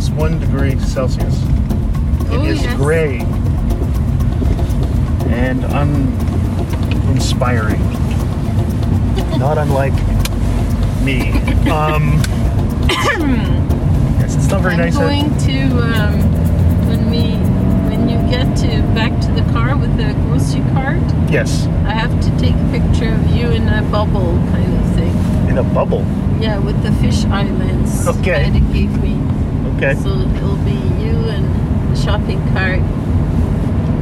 minus one degree Celsius. It Oh, is yes. gray and uninspiring. Not unlike me. Um, yes, it's not very I'm nice. out- going to um, when we when you get to back to the car with the grocery cart. yes, I have to take a picture of you in a bubble kind of thing. in a bubble. Yeah, with the fish islands Okay. that it gave me. Okay. So it'll be you and the shopping cart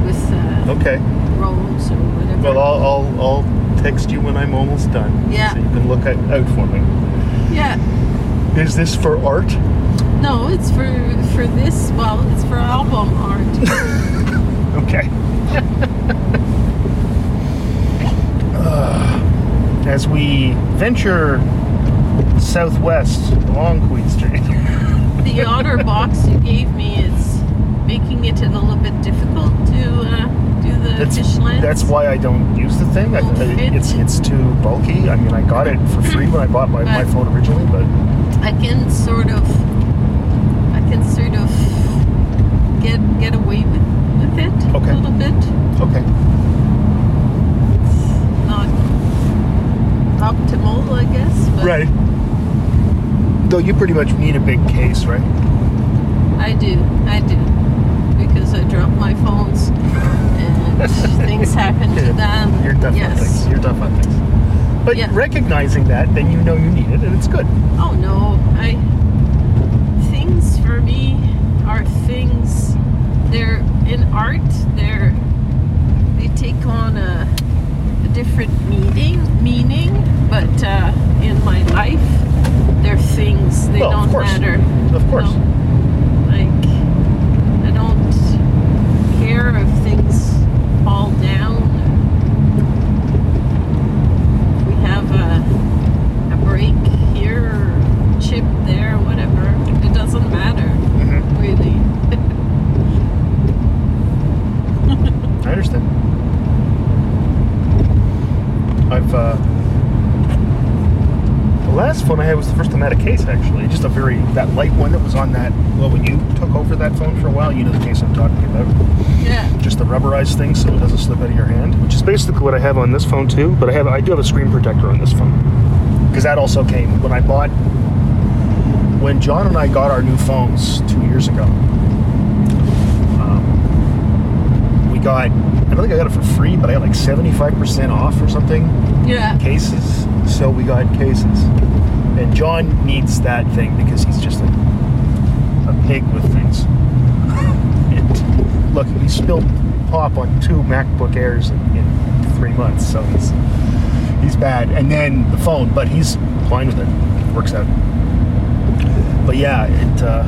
with uh, Okay. rolls or whatever. Well, I'll, I'll, I'll text you when I'm almost done. Yeah. So you can look out, out for me. yeah. Is this for art? No, it's for for this. Well, it's for album art. Okay. Uh, as we venture southwest along Queen Street. The outer box you gave me is making it a little bit difficult to uh, do the That's, fish lens. that's why I don't use the thing. I, I- it's it's too bulky. I mean, I got it for free when I bought my, my phone originally, but I can sort of, I can sort of get get away with with it Okay. a little bit. okay. Not optimal, I guess. But Right. Though you pretty much need a big case, right? I do, I do, because I drop my phones and things happen to them. You're tough yes. on things. You're tough on things. But Yeah. recognizing that, then you know you need it, and it's good. Oh no, I things for me are things. They're in art. They're they take on a, a different meaning. Meaning, but uh, in my life, they're things. They Well, don't course. matter. Of course. No. Like I don't care if things fall down. If we have a a break here or chip there, whatever. It doesn't matter, Mhm. really. I understand. I've uh, the last phone I had was the first time I had a case actually, just a very that light one that was on that. Well, when you took over that phone for a while, you know the case I'm talking about. Yeah. Just the rubberized thing, so it doesn't slip out of your hand, which is basically what I have on this phone too. But I have I do have a screen protector on this phone because that also came when I bought when John and I got our new phones two years ago. Um, we got I don't think I got it for free, but I got like seventy five percent off or something Yeah. cases. So we got cases, and John needs that thing because he's just a, a pig with things. and look, he spilled pop on two MacBook Airs in, in three months, so he's he's bad. And then the phone, but he's fine with it. Works out. But yeah, it. Uh,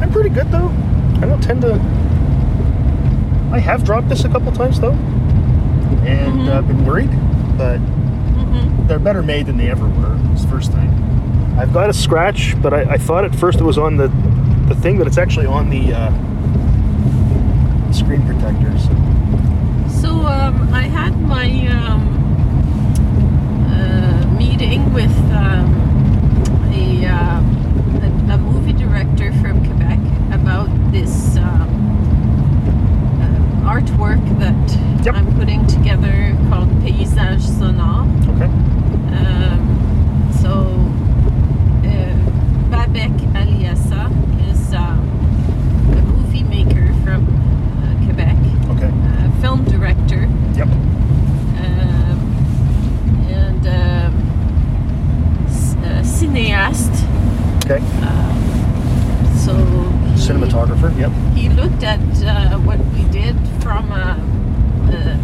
I'm pretty good though. I don't tend to. I have dropped this a couple times though, and Mhm. uh, been worried, but hmm they're better made than they ever were. Is the first thing. I've got a scratch, but I, I thought at first it was on the the thing, but it's actually on the uh, screen protectors. So um, I had my um, uh, meeting with um, a, uh, a a movie director from Quebec about this um, uh, artwork that Yep. I'm putting together called Paysage Sonore. okay, Um, so uh, Babek Aliassa is um, a movie maker from uh, Quebec, okay, a film director. yep, Um, and um, s- uh, cineast. okay. Um, so he, Cinematographer, yep, he looked at uh, what we did from a, a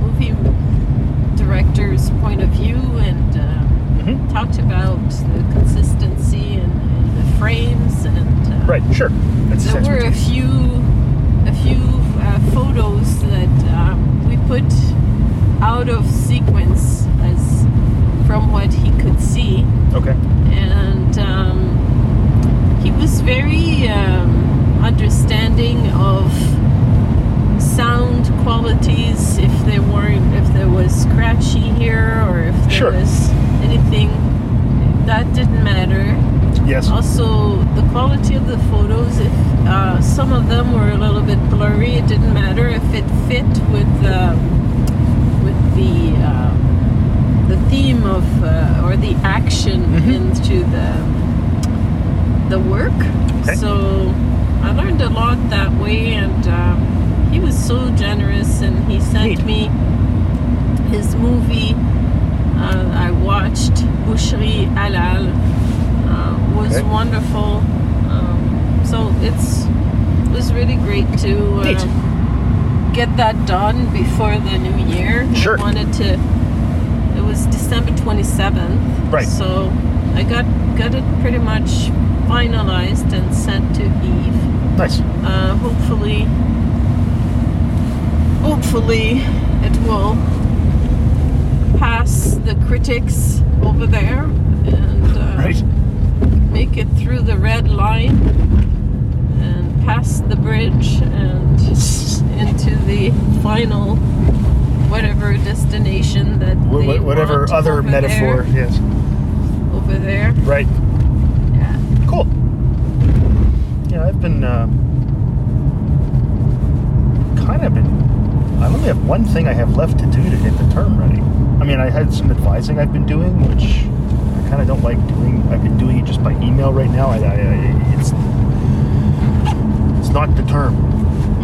movie director's point of view and um, hmm talked about the consistency and, and the frames and uh, right, sure. That's his there were a expertise. few a few uh, photos that um, we put out of sequence as from what he could see Okay, and um, he was very um, understanding of sound qualities if there weren't if there was scratchy here or if there Sure. was anything that didn't matter Yes. Also, the quality of the photos, if uh, some of them were a little bit blurry, it didn't matter if it fit with uh, with the uh, the theme of uh, or the action Mhm. into the the work. Okay. So I learned a lot that way, and um, he was so generous, and he sent Neat. me his movie. Uh, I watched Boucherie Halal. Uh, was Okay. wonderful. Um, so it's it was really great to uh, get that done before the new year. Sure. I wanted to. It was December twenty seventh. Right. So I got got it pretty much finalized and sent to Eve. Nice. Uh, hopefully, hopefully it will pass the critics over there and uh, Right. make it through the red line and pass the bridge and into the final whatever destination that Wh- whatever other metaphor. there, Yes. over there. Right. Yeah. Cool. Yeah, I've been uh, kind of been. I only have one thing I have left to do to get the term ready. I mean, I had some advising I've been doing, which I kind of don't like doing. I've been doing it just by email right now. I, I, I it's it's not the term.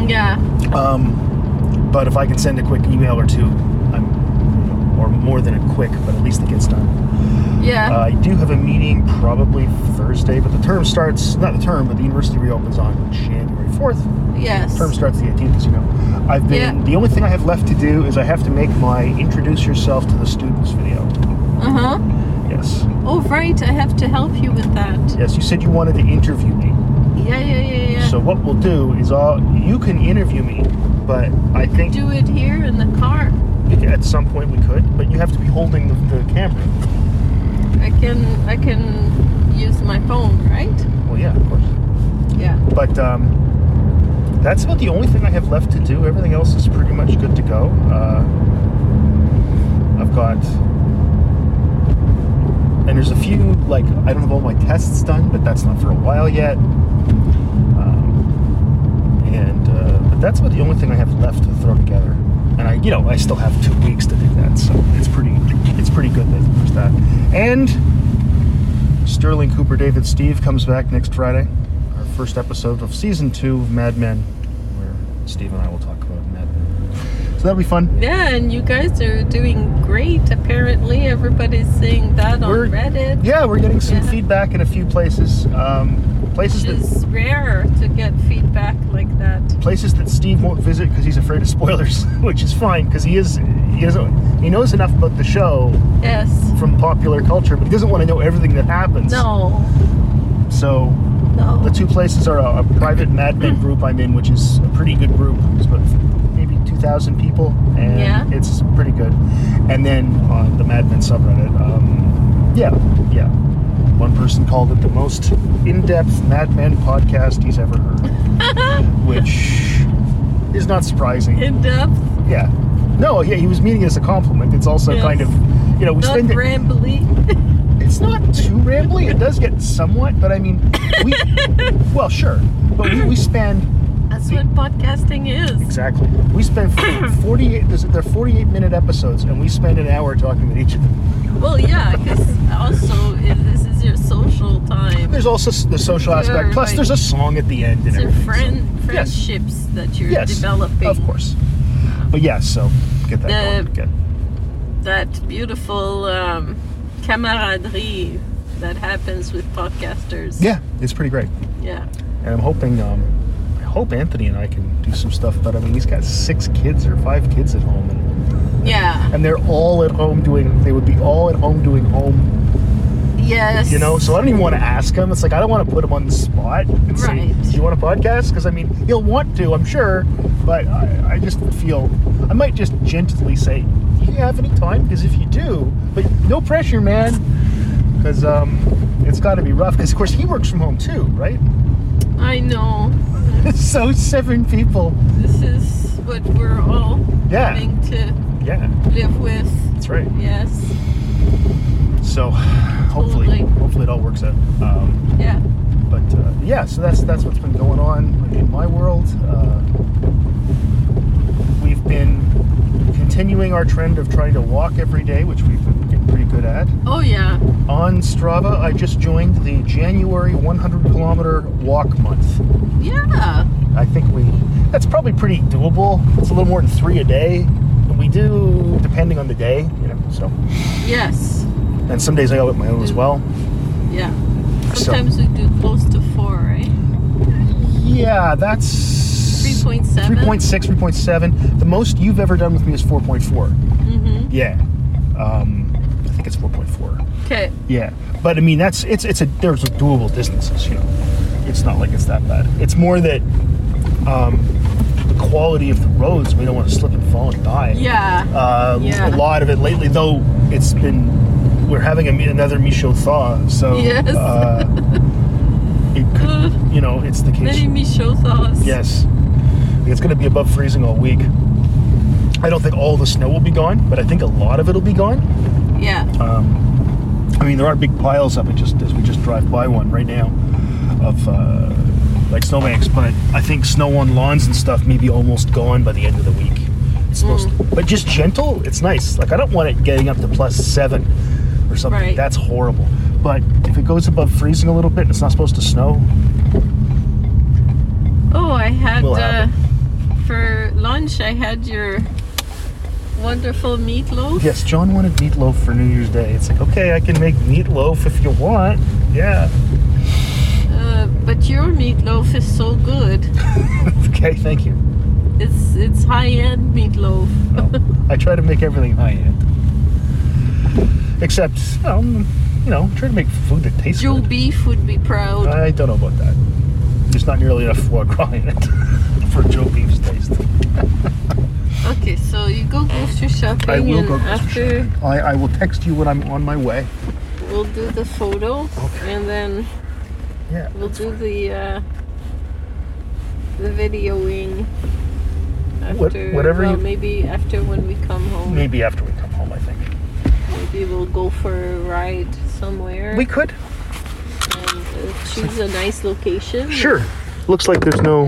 Yeah. Um, but if I can send a quick email or two, I'm, or more than a quick, but at least it gets done. Yeah. Uh, I do have a meeting probably Thursday, but the term starts, not the term, but the university reopens on January 4th. Yes. Term starts the 18th, as you know. I've been, Yeah. the only thing I have left to do is I have to make my introduce yourself to the students video. Uh huh. Yes. Oh, right. I have to help you with that. Yes, you said you wanted to interview me. Yeah, yeah, yeah, yeah. So what we'll do is I'll, you can interview me, but I think do it here in the car. at some point we could, but you have to be holding the, the camera. I can I can use my phone, right? Well, yeah, of course. Yeah. But um, that's about the only thing I have left to do. Everything else is pretty much good to go. Uh, I've got, and there's a few like I don't have all my tests done, but that's not for a while yet. Um, and uh, but that's about the only thing I have left to throw together. And I, you know, I still have two weeks to do that, so it's pretty, it's pretty good that there's that. And Sterling Cooper, David, Steve comes back next Friday first episode of season two of Mad Men, where Steve and I will talk about Mad Men. So that'll be fun. Yeah, and you guys are doing great. Apparently, everybody's saying that on We're- Reddit. Yeah, we're getting some Yeah. feedback in a few places. Um, places Which that is rare to get feedback like that. places that Steve won't visit because he's afraid of spoilers, which is fine because he is he doesn't he knows enough about the show Yes. from popular culture, but he doesn't want to know everything that happens. No. So No. The two places are a, a private Mad Men group I'm in, which is a pretty good group. It's about maybe 2,000 people, and Yeah. it's pretty good. And then on the Mad Men subreddit, um, yeah, yeah. One person called it the most in-depth Mad Men podcast he's ever heard, which is not surprising. In depth. yeah. No, yeah, he was meaning it as a compliment. It's also Yes. kind of, you know, we Not spend rambly. It's not too rambly. It does get somewhat, but I mean, we. well, sure, but we, we spend That's what podcasting is. exactly. We spend forty-eight. there's- They're forty-eight minute episodes, and we spend an hour talking with each of them. Well, yeah, because also this is your social time. There's also the social aspect. Sure, Plus, like- there's a song at the end and It's your friend so- yes, friendships that you're yes, developing. of course. But yes, so get that The-. That beautiful um, camaraderie that happens with podcasters. Yeah, it's pretty great. Yeah. And I'm hoping, um, I hope Anthony and I can do some stuff. But I mean, he's got six kids or five kids at home, and Yeah. and they're all at home doing. They would be all at home doing home. Yes. You know, so I don't even want to ask him. It's like I don't want to put him on the spot and say, Right. "Do you want a podcast?" Because I mean, he'll want to, I'm sure, but I, I just feel I might just gently say, "Do you have any time?" Because if you do, but no pressure, man. Because um, it's got to be rough. Because of course he works from home too, right? I know. so seven people. This is what we're all Yeah. having to Yeah, live with. that's right. Yes. So hopefully, Totally. hopefully it all works out. Um, Yeah. but uh, yeah, so that's that's what's been going on in my world. Uh, we've been continuing our trend of trying to walk every day, which we've been getting pretty good at. Oh yeah. On Strava, I just joined the January 100 kilometer walk month. Yeah. I think we that's probably pretty doable. It's a little more than three a day. And we do depending on the day, you know. So Yes. And some days I go with my own as well. Yeah. So- Sometimes we do close to four, right? Yeah, that's 3.7? 3.6, 3.7. The most you've ever done with me is 4.4. Mm-hmm. Yeah. Um, I think it's 4.4. Okay. Yeah. But I mean, that's it's it's a there's doable distances. You know, it's not like it's that bad. It's more that um, the quality of the roads. We don't want to slip and fall and die. Yeah. Uh, Yeah. A lot of it lately, though, it's been we're having a, another Michaud thaw, so Yes. uh, it could, you know, it's the case. Many Michaud thoughts. Yes, it's going to be above freezing all week. I don't think all the snow will be gone, but I think a lot of it will be gone. Yeah. Um, I mean, there are big piles up. it just as we just drive by one right now of uh, like snowbanks, but I think snow on lawns and stuff may be almost gone by the end of the week. It's supposed Mm. to, but just gentle. It's nice. Like I don't want it getting up to plus seven or something. Right. That's horrible. But if it goes above freezing a little bit, and it's not supposed to snow. Oh, I had uh, for lunch. I had your wonderful meatloaf. Yes, John wanted meatloaf for New Year's Day. It's like, okay, I can make meatloaf if you want. Yeah. Uh, but your meatloaf is so good. okay, thank you. It's it's high end meatloaf. I try to make everything high end. Except, um, you know, try to make food that tastes Joe good. Beef would be proud. I don't know about that. There's not nearly enough foie gras in it for Joe Beef's taste. okay, so you go grocery shopping, I will and go grocery after shopping. I, I will text you when I'm on my way. we'll do the photo, Okay. and then Yeah. we'll do the uh, the videoing. After, What- whatever well, you- maybe after when we come home. Maybe after we come home, I think. Maybe we'll go for a ride somewhere We could. and uh, choose a nice location. Sure. Looks like there's no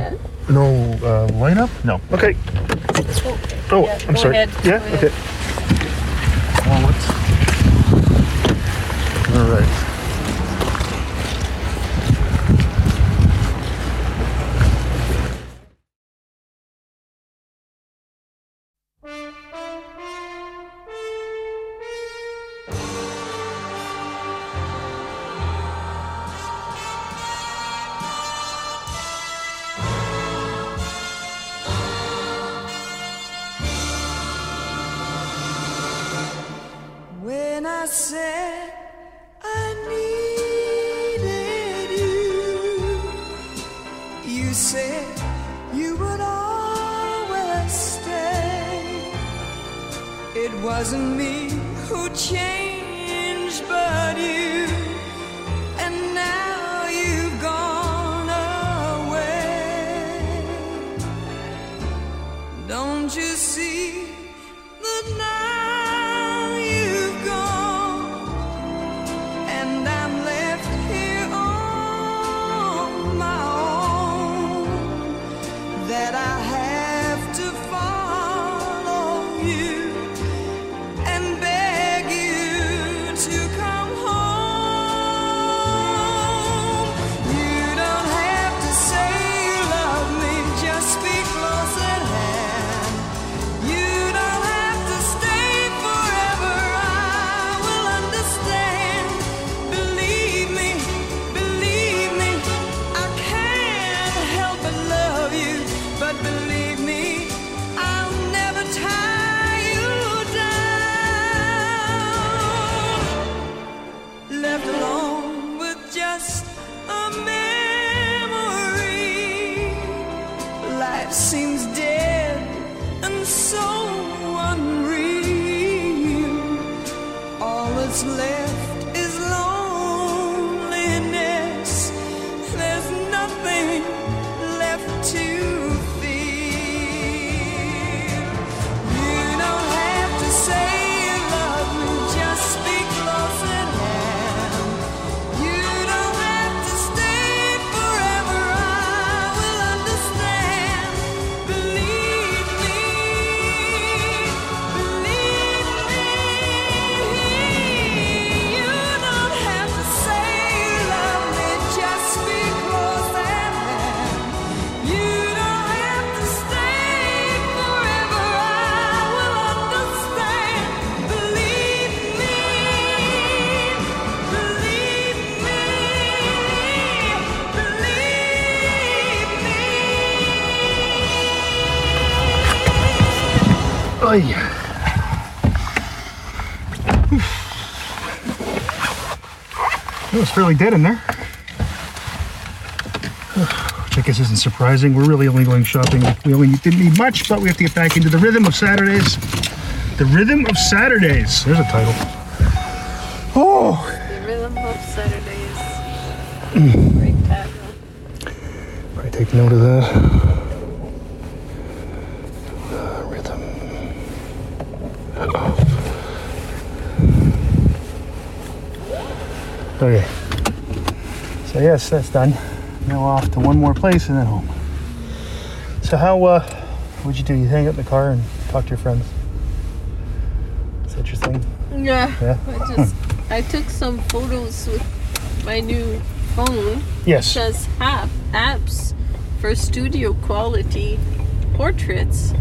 no uh, lineup. No. Okay. Oh, Yeah, I'm sorry. ahead, Yeah. go. Okay. All right. Oy. It was fairly dead in there. Which I guess isn't surprising. We're really only going shopping. We only didn't need much, but we have to get back into the rhythm of Saturdays. The rhythm of Saturdays. There's a title. Oh, The rhythm of Saturdays. Hmm. Great title. I take note of that. Okay. So yes, that's done. Now off to one more place and then home. So how uh what'd you do? You hang up the car and talk to your friends? Is that your thing? Yeah. Yeah. I just I took some photos with my new phone. Yes. Which has app, apps for studio quality portraits.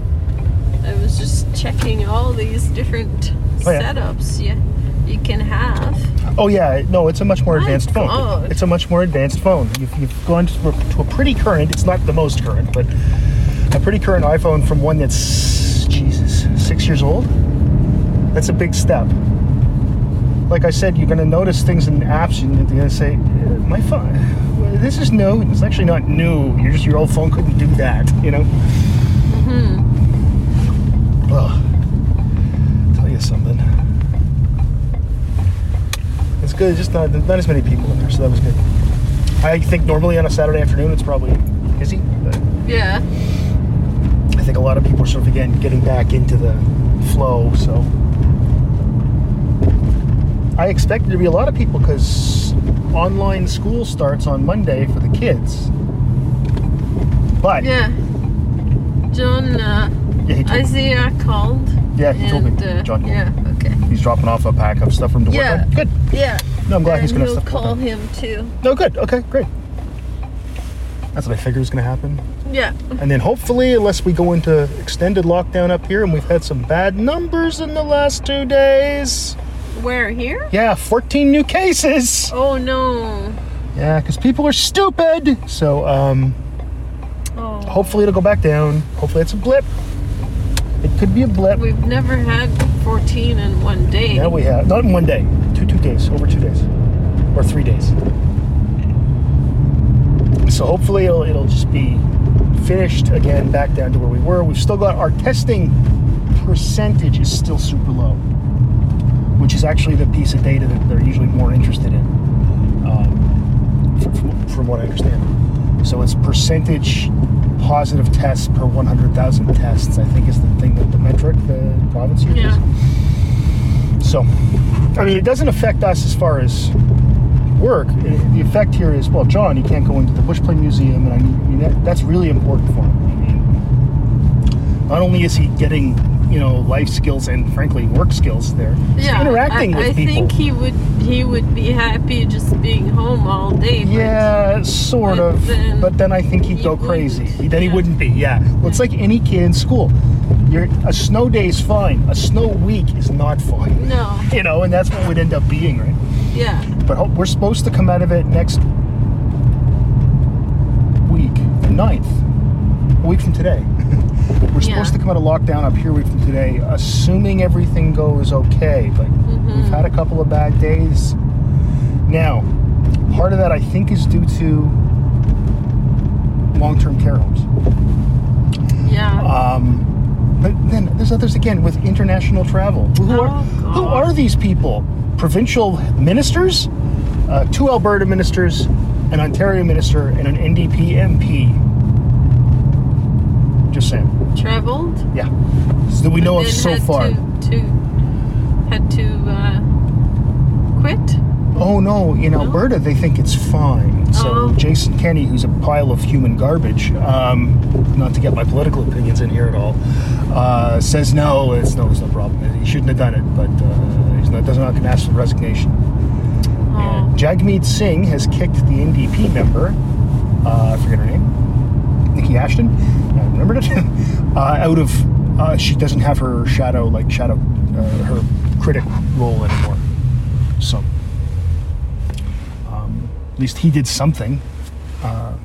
I was just checking all these different Oh, yeah. setups you, you can have. Oh yeah, no, it's a much more advanced phone. God. It's a much more advanced phone. You've, you've gone to, to a pretty current. It's not the most current, but a pretty current iPhone from one that's Jesus six years old. That's a big step. Like I said, you're going to notice things in apps, and you're going to say, "Uh, "My phone, this is new." It's actually not new. You're just your old phone couldn't do that, you know. Mm-hmm. Well, tell you something. It's good. Just not not as many people in there, so that was good. I think normally on a Saturday afternoon it's probably busy, but Yeah. I think a lot of people are sort of again getting back into the flow. So I expect there to be a lot of people because online school starts on Monday for the kids. But Yeah. John uh, yeah, he told, Isaiah called. yeah, he told and, me. uh, John, Yeah, okay. he's dropping off a pack of stuff from to Yeah. Good. Yeah. No, I'm glad he's going to call him too. No, good. Okay, great. That's what I figured was going to happen. Yeah. And then hopefully, unless we go into extended lockdown up here, and we've had some bad numbers in the last two days. Where here? Yeah, 14 new cases. Oh no. Yeah, because people are stupid. So, um, Oh. hopefully it'll go back down. Hopefully it's a blip. It could be a blip. We've never had 14 in one day. Yeah, we have. Not in one day. Two, two days. Over two days. Or three days. So hopefully it'll, it'll just be finished again, back down to where we were. We've still got our testing percentage is still super low, which is actually the piece of data that they're usually more interested in, um, from, from, from what I understand. So it's percentage positive tests per 100,000 tests, I think is the thing that the metric the province uses. Yeah. So, I mean, it doesn't affect us as far as work. It- the effect here is, well, John, he can't go into the Bushplane Museum, and I mean, I mean, that, that's really important for him. I mean, not only is he getting, you know, life skills and frankly work skills there, Yeah. interacting I, with I people. think he would he would be happy just being home all day. but- Yeah, sort But of. then but then I think he'd he go crazy. Then he wouldn't be. Yeah. Well, it's like any kid in school. You're, a snow day is fine. A snow week is not fine. No. You know, and that's what we'd end up being, right? Yeah. But hope we're supposed to come out of it next week, the 9th, a week from today. We're Yeah. supposed to come out of lockdown up here from today, assuming everything goes okay. But we've had a couple of bad days. Now, part of that I think is due to long term care homes. Yeah. Um, but then there's others again with international travel. Who, Oh, are, who are these people? Provincial ministers, uh, two Alberta ministers, an Ontario minister, and an NDP MP. Just saying. Traveled. Yeah. So that we know of so far. To, to had to uh, quit. Oh no, in Alberta they think it's fine. So Oh. Jason Kenney, who's a pile of human garbage, um, not to get my political opinions in here at all, uh, says no, it's no, it's no problem. He shouldn't have done it, but uh, he's not, does not ask for resignation. Oh. And Jagmeet Singh has kicked the NDP member, uh, I forget her name, Niki Ashton, I remembered it, uh, out of, uh, she doesn't have her shadow, like shadow, uh, her critic role anymore. So, um, at least he did something. Uh,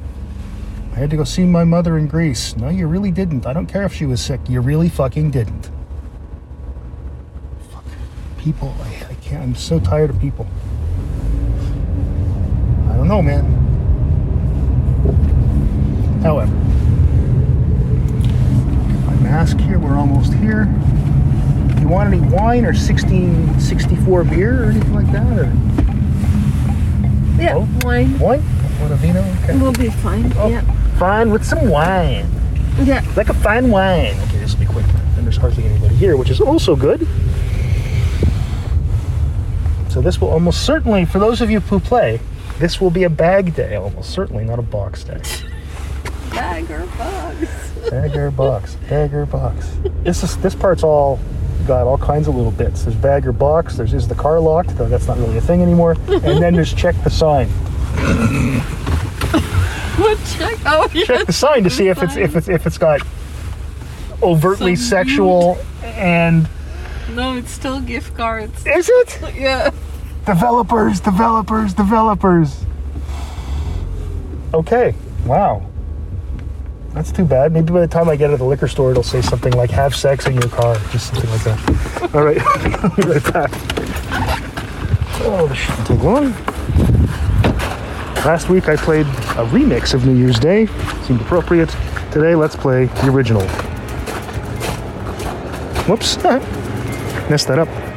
I had to go see my mother in Greece. No, you really didn't. I don't care if she was sick. You really fucking didn't. Fuck. People. I, I can't. I'm so tired of people. I don't know, man. However, my mask here. We're almost here. Do you want any wine or 1664 beer or anything like that? Or Yeah, Oh. wine wine? Want a vino? Okay. will be fine. Oh. Yeah. Fine with some wine. Yeah. Like a fine wine. Okay, this will be quick. And there's hardly anybody here, which is also good. So this will almost certainly, for those of you who play, this will be a bag day, almost certainly, not a box day. Bag or bugs. Bag or box, bag box. This is this part's all got all kinds of little bits. There's bagger box. There's is the car locked? Though that's not really a thing anymore. And then there's check the sign. What check? Oh, Check the sign to see if it's if it's if it's got overtly Some sexual and No, it's still gift cards. is it? Yeah. Developers, developers, developers. Okay. Wow. That's too bad. Maybe by the time I get to the liquor store, it'll say something like "Have sex in your car," just something like that. All right, I'll be right back. Oh, take long. Last week I played a remix of New Year's Day. Seemed appropriate. Today, let's play the original. Whoops, messed that up.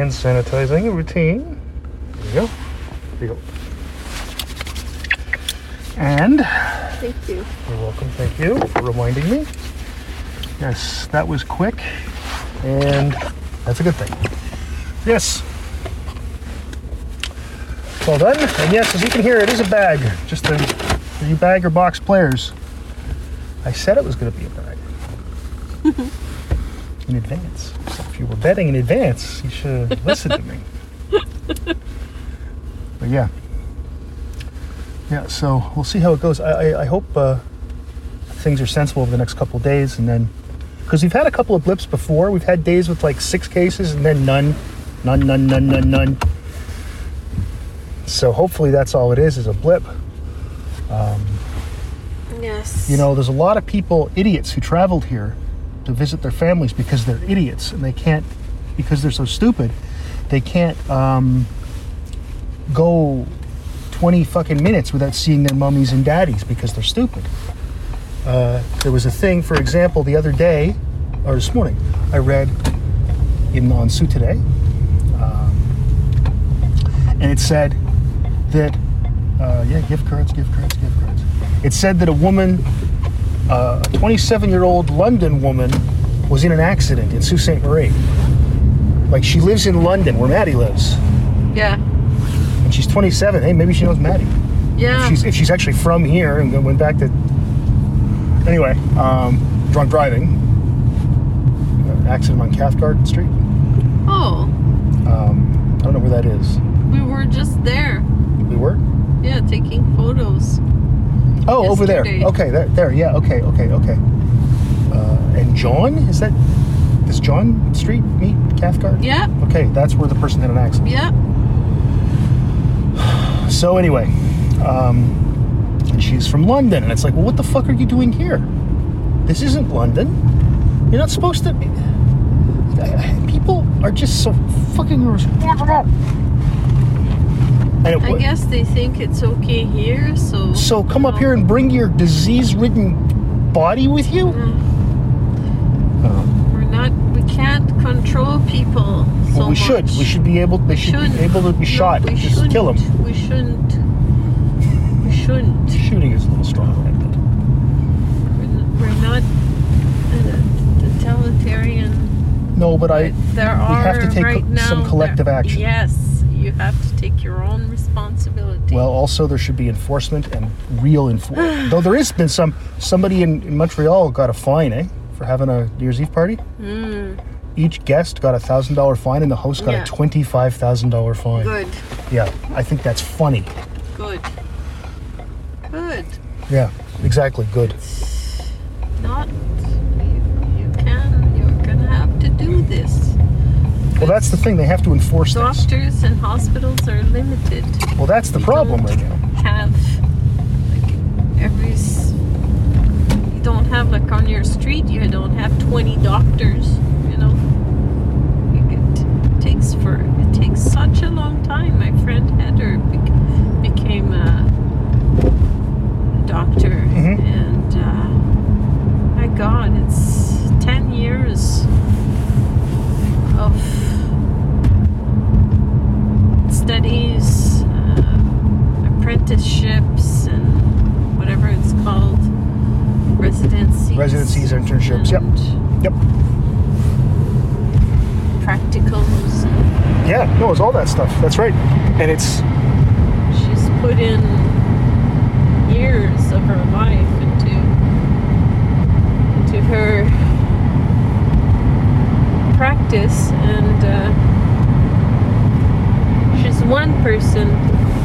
Hand sanitizing routine. There we go. There you go. And Thank you. you're welcome. Thank you for reminding me. Yes, that was quick, and that's a good thing. Yes. Well done. And yes, as you can hear, it is a bag. Just a, you bag or box players. I said it was going to be a bag. in advance. So if you were betting in advance, you should have listened to me. But yeah. Yeah, so we'll see how it goes. I, I, I hope uh, things are sensible over the next couple of days, and then because we've had a couple of blips before. We've had days with like six cases, and then none, none, none, none, none, none. So hopefully that's all it is, is a blip. Um, Yes. You know, there's a lot of people, idiots, who traveled here to visit their families because they're idiots and they can't, because they're so stupid, they can't um, go 20 fucking minutes without seeing their mummies and daddies because they're stupid. Uh, there was a thing, for example, the other day, or this morning, I read in on today, um, and it said that uh, yeah, gift cards, gift cards, gift cards. It said that a woman, uh, a 27 year old London woman, was in an accident in Sault Ste. Marie. Like she lives in London, where Maddie lives, Yeah. and she's 27. Hey, maybe she knows Maddie. Yeah. If she's if she's actually from here and then went back to. Anyway, um, drunk driving. Uh, accident on Cathcart Street. oh, Um, I don't know where that is. we were just there. We were. Yeah, taking photos. Oh, over there. Yesterday. Okay, there, there. Yeah. Okay. Okay. Okay. Uh, and John is that? Does John Street meet Cathcart? Yeah. Okay, that's where the person had an accident. Yeah. So anyway, um, and she's from London, and it's like, well, what the fuck are you doing here? This isn't London. You're not supposed to. Be... People are just so fucking irresponsible. And I guess they think it's okay here, so. so come up here and bring your disease-ridden body with you. Mm, We're not. We can't control people. So well, we should. We should be able. They should shouldn't. be able to be shot. we Just shouldn't. kill them. We shouldn't. We shouldn't. Shooting is a little strong. We're, we're not a totalitarian. No, but I. There are have to take right co- now, some collective there- action. Yes, you have to take your own responsibility. Well, also there should be enforcement and real enforcement. Though there has been some. Somebody in, in Montreal got a fine, eh, for having a New Year's Eve party. Each guest got a thousand dollar fine, and the host got. Yeah. a twenty-five thousand dollar fine. good, Yeah, I think that's funny. good, good. Yeah, exactly. Good. Not you, you can. You're gonna have to do this. Well, that's the thing. They have to enforce this. Doctors and hospitals are limited. Well, that's the problem don't right now. Have like every. s- You don't have like on your street. You don't have twenty doctors. You know. It takes for it takes such a long time. My friend Heather bec- became a doctor, Mhm. and uh, my God, it's ten years of studies, uh, apprenticeships, and whatever it's called, residencies. Residencies, internships, yep. Yep. Practicals. Yeah. No, it's all that stuff. That's right. And it's She's put in years of her life into into her practice, and uh, she's one person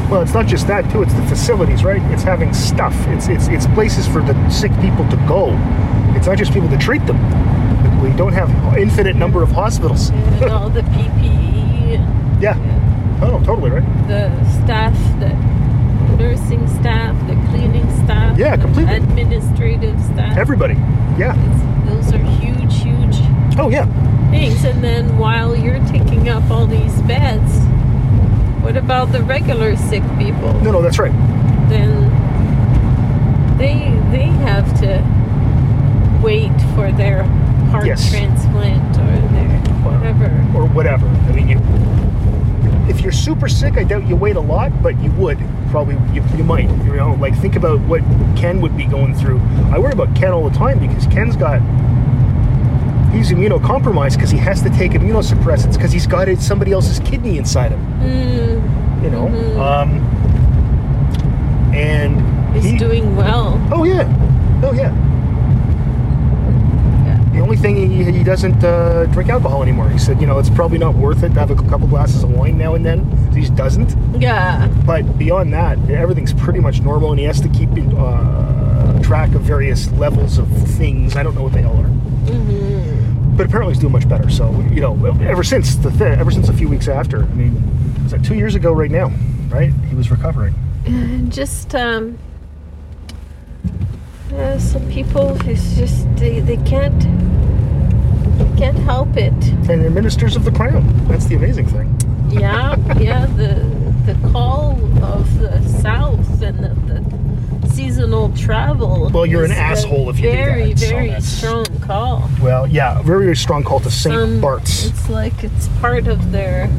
Well, it's not just that too. It's the facilities, right? It's having stuff. It's it's it's places for the sick people to go. It's not just people to treat them. We don't have infinite number of hospitals. and all the PPE, and Yeah. Oh, totally right. the staff, the nursing staff, the cleaning staff, Yeah, the completely. administrative staff. Everybody. Yeah. It's- those are huge, huge Oh yeah. Things. And then while you're taking up all these beds, what about the regular sick people? No, no, that's right. Then they they have to wait for their heart Yes. transplant or their whatever. or whatever. I mean, you, if you're super sick, I doubt you wait a lot, but you would probably you, you might. You know, like think about what Ken would be going through. I worry about Ken all the time because Ken's got he's immunocompromised because he has to take immunosuppressants because he's got it, somebody else's kidney inside him. Mm, You know, Mhm. um, and he's he, doing well. Oh yeah, oh yeah. Yeah. The only thing he, he doesn't uh, drink alcohol anymore. He said, you know, it's probably not worth it to have a couple glasses of wine now and then. He just doesn't. Yeah. But beyond that, everything's pretty much normal, and he has to keep in, uh, track of various levels of things. I don't know what they all are, but apparently he's doing much better. So you know, ever since the th- ever since a few weeks after, I mean, was that two years ago right now? Right? He was recovering. And just um, uh, some people it's just they, they can't they can't help it. And they're ministers of the crown. That's the amazing thing. Yeah, yeah. The the call of the south and the, the seasonal travel. Well, you're an asshole if you do very that, so very that's- strong call. Well, yeah, very, very strong call to Saint Um, Bart's. It's like it's part of their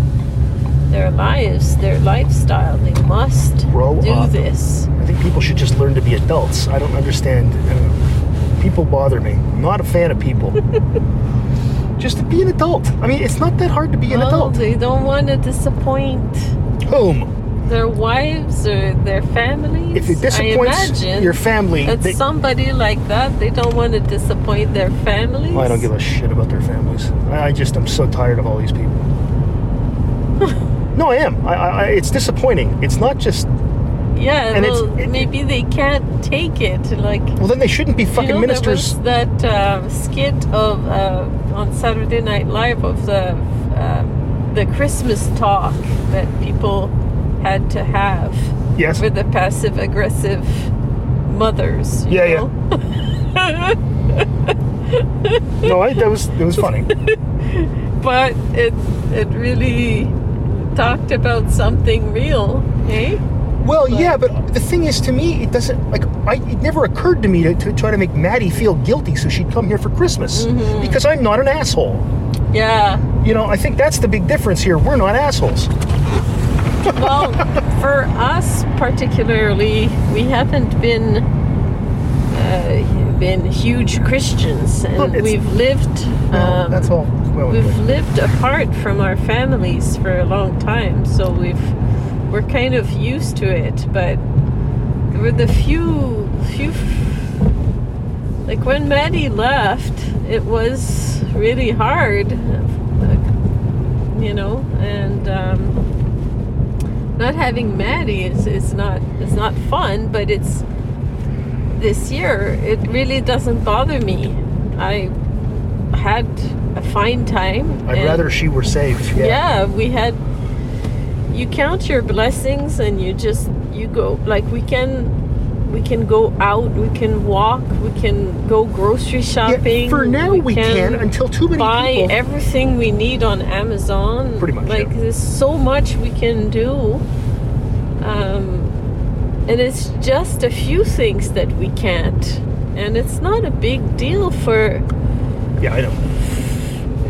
their lives, their lifestyle. They must Grow do up. this. I think people should just learn to be adults. I don't understand. Uh, people bother me. I'm not a fan of people. just to be an adult. I mean, it's not that hard to be an well, adult. they don't want to disappoint Whom? Their wives or their families. If it disappoints your family, that they, somebody like that, they don't want to disappoint their families. Well, I don't give a shit about their families. I just I'm so tired of all these people. no, I am. I, I, it's disappointing. It's not just. Yeah, and it's- well, it- maybe they can't take it. Like Well, then they shouldn't be fucking you know, ministers. There was that uh, skit of uh, on Saturday Night Live of the um, the Christmas talk that people had to have Yes. with the passive aggressive mothers. Yeah, yeah. No, I, that was that was funny. but it it really talked about something real, eh? Well, But- yeah, but the thing is, to me, it doesn't like. I, it never occurred to me to, to try to make Maddie feel guilty so she'd come here for Christmas Mm-hmm. because I'm not an asshole. Yeah. You know, I think that's the big difference here. We're not assholes. Well, for us particularly, we haven't been uh, been huge Christians, and we've lived. Well, um, that's all. Well, We've anyway. lived apart from our families for a long time, so we've we're kind of used to it. But there were the few few like when Maddie left, it was really hard, you know, and um, not having Maddie is, is not it's not fun, but it's this year it really doesn't bother me. I had a fine time. I'd rather she were safe. Yeah. yeah, we had. You count your blessings, and you just you go like we can, we can go out, we can walk, we can go grocery Yeah, shopping. for now, we, can, until too many people buy people. everything we need on Amazon. Pretty much, Like yeah. there's so much we can do. Um, and it's just a few things that we can't. And it's not a big deal for yeah, I know.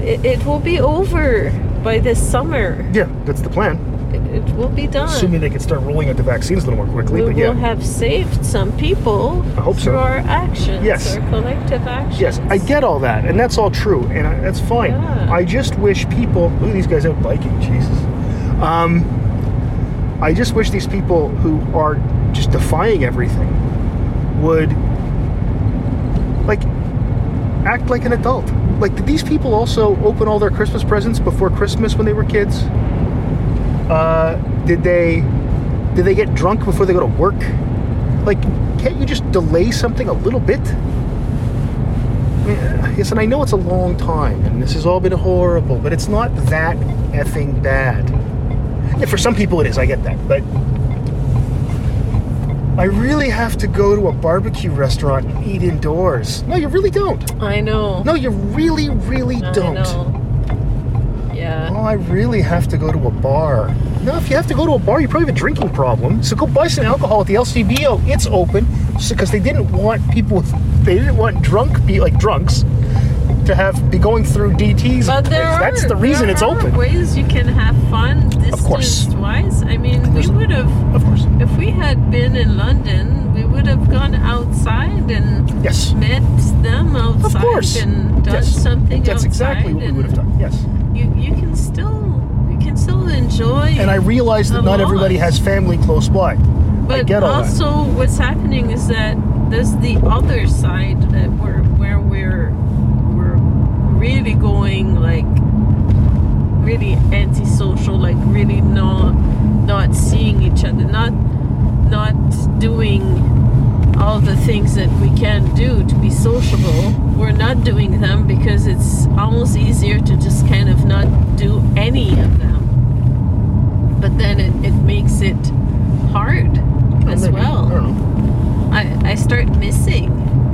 it, it will be over by this summer. Yeah, that's the plan. It, will be done. Assuming they can start rolling out the vaccines a little more quickly. we but will yeah, have saved some people I hope so. through our actions, Yes. our collective actions. yes, I get all that, and that's all true, and I, that's fine. Yeah. I just wish people. Look at these guys out biking. Jesus. Um, I just wish these people who are just defying everything would like act like an adult. Like, did these people also open all their Christmas presents before Christmas when they were kids? Uh, did they did they get drunk before they go to work? Like, can't you just delay something a little bit? I yes, and I know it's a long time, and this has all been horrible, but it's not that effing bad. Yeah, for some people it is, I get that, but I really have to go to a barbecue restaurant and eat indoors. No, you really don't. I know. No, you really, really I don't. know. Yeah. Oh, I really have to go to a bar. No, if you have to go to a bar, you probably have a drinking problem. So go buy some alcohol at the LCBO. It's open because they didn't want people with they didn't want drunk be like drunks to have be going through DTs. But there are That's the reason there it's are open. Ways you can have fun course. distance wise. I mean, we would have Of course. if we had been in London, we would have gone outside and Yes. met them outside course. and done Yes. something That's outside. exactly what we would have done. Yes. You you can still you can still enjoy. And I realize that not everybody has family close by. But get all that. also, what's happening is that there's the other side that we're where we're we're really going like really antisocial, like really not not seeing each other, not not doing all the things that we can do to be sociable. We're not doing them because it's almost easier to just kind of not do any of them. But then it, it makes it hard as Maybe. well. I don't know. I, I start missing,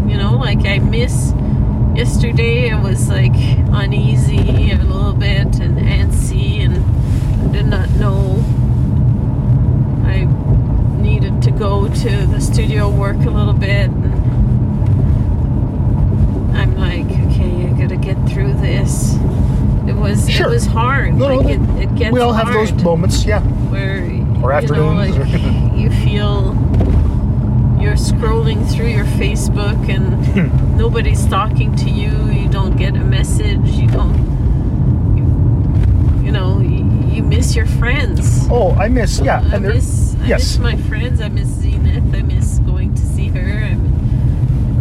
you know, like I miss yesterday I was like uneasy a little bit and antsy and I did not know I needed to go to the studio work a little bit and I'm like, okay, I gotta get through this. It was Sure. it was hard. No, like no. it, it gets We all have those moments, yeah. where Or you know, like you feel you're scrolling through your Facebook and Hmm. nobody's talking to you. You don't get a message. You don't. You, you know, you, you miss your friends. Oh, I miss, yeah. I And there, miss, I miss my friends. I miss Zenith. I miss going to see her. I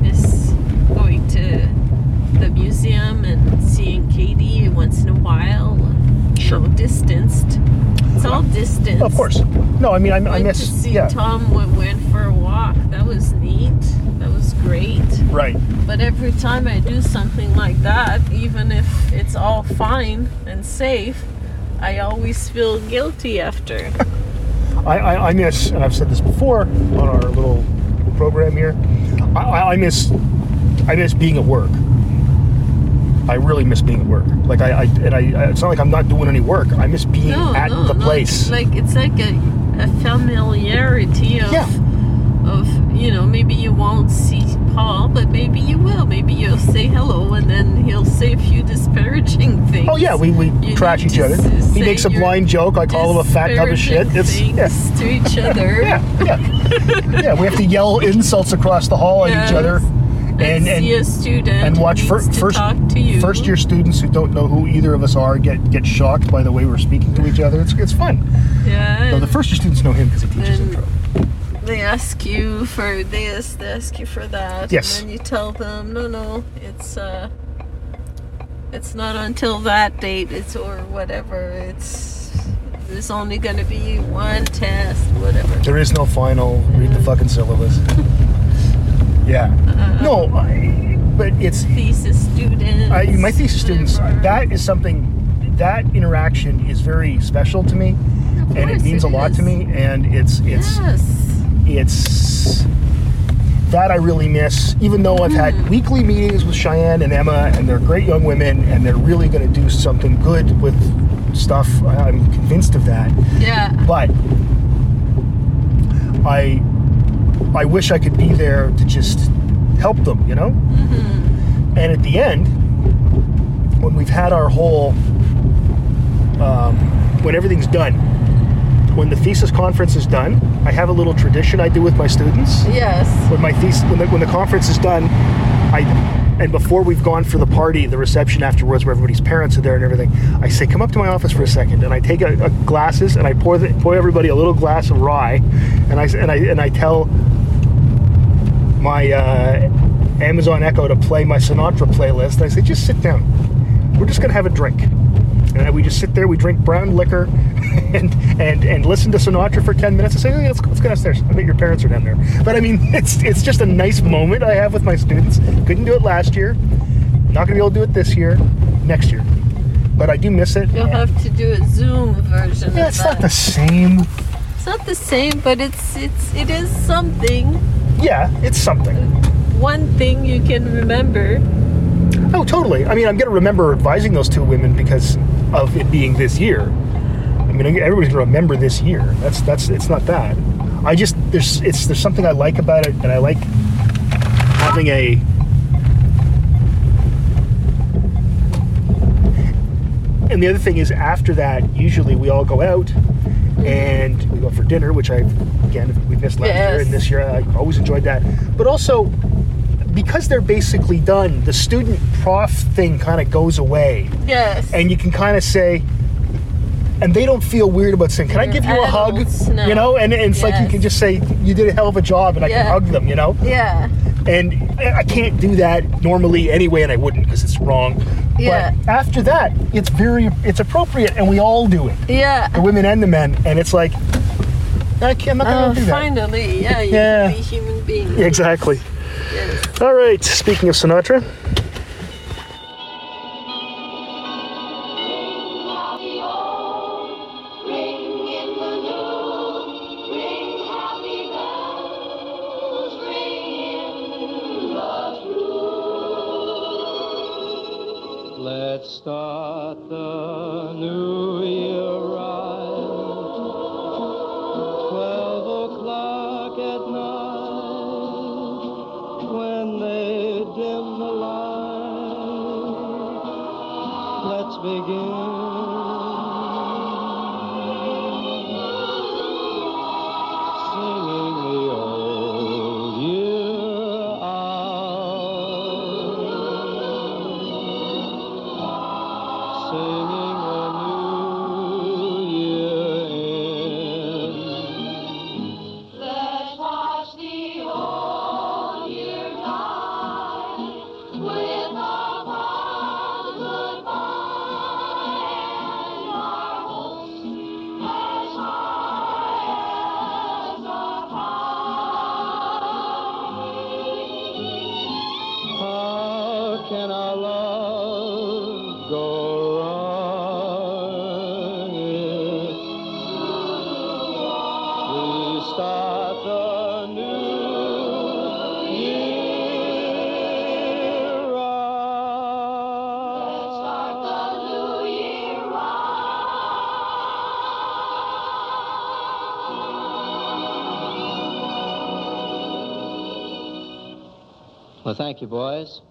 miss going to the museum and seeing Katie once in a while. You Sure. know, distanced. It's all distance. of course. No, I mean, I, I miss, to see yeah. Tom went, went for a walk. That was neat. That was great. Right. But every time I do something like that, even if it's all fine and safe, I always feel guilty after. I, I, I miss, and I've said this before on our little program here. I, I, miss, I miss being at work. I really miss being at work. Like I, I and I, it's not like I'm not doing any work. I miss being no, at no, the no, place. Like it's like a, a familiarity of, Yeah. of you know maybe you won't see Paul, but maybe you will. Maybe you'll say hello, and then he'll say a few disparaging things. oh yeah, we, we You trash each other. He makes a blind joke. I call him a fat tub of shit. It's yeah, to each other. yeah, yeah. yeah, we have to yell insults across the hall at each other, and, and see a student and watch who fir- needs to first to you. first year students who don't know who either of us are get get shocked by the way we're speaking to each other. It's it's fun. Yeah, No, the first year students know him because he teaches intro. They ask you for this, they ask you for that, Yes. and then you tell them, no, no, it's uh, it's not until that date, it's or whatever. It's there's only going to be one test, whatever. There is no final. Read the fucking syllabus. yeah. Uh, No, I, but it's thesis students. I, my thesis students. whatever. That is something. That interaction is very special to me, and it means a lot to me. And it's it's yes. It's that I really miss. Even though I've had weekly meetings with Cheyenne and Emma, and they're great young women, and they're really going to do something good with stuff. I'm convinced of that. Yeah. But I I wish I could be there to just help them, you know. Mm-hmm. And at the end, when we've had our whole, um, when everything's done, when the thesis conference is done, I have a little tradition I do with my students. Yes. When my thesis, when the, when the conference is done, I and before we've gone for the party, the reception afterwards, where everybody's parents are there and everything, I say, "Come up to my office for a second. and I take a, a glasses and I pour the, pour everybody a little glass of rye, and I and I and I tell my uh, Amazon Echo to play my Sinatra playlist. And I say, just sit down. We're just gonna have a drink. And we just sit there. We drink brown liquor, and and and listen to Sinatra for ten minutes. I say, hey, let's, go- let's go downstairs. I bet your parents are down there. But I mean, it's it's just a nice moment I have with my students. Couldn't do it last year. Not gonna be able to do it this year. Next year. But I do miss it. You'll have to do a Zoom version Yeah, it's that. not the same. It's not the same, but it's it's it is something. Yeah, it's something. One thing you can remember. Oh, totally. I mean, I'm going to remember advising those two women because of it being this year. I mean, everybody's going to remember this year. That's that's. It's not that. I just there's it's there's something I like about it, and I like having a and the other thing is, after that, usually we all go out and we go for dinner, which I, again, we missed last year, and this year I always enjoyed that. But also, because they're basically done, the student prof thing kind of goes away, Yes. and you can kind of say, and they don't feel weird about saying, "Can I They're give you a hug?" adults now. You know, and, and it's like you can just say, "You did a hell of a job," and I can hug them. You know, yeah. and I I can't do that normally anyway, and I wouldn't because it's wrong. Yeah. But after that, it's very it's appropriate, and we all do it, Yeah. the women and the men, and it's like, I can't, I'm not gonna Oh, do that. finally, yeah, you Yeah. can be human beings. Exactly. All right. Speaking of Sinatra, begin. Thank you, boys.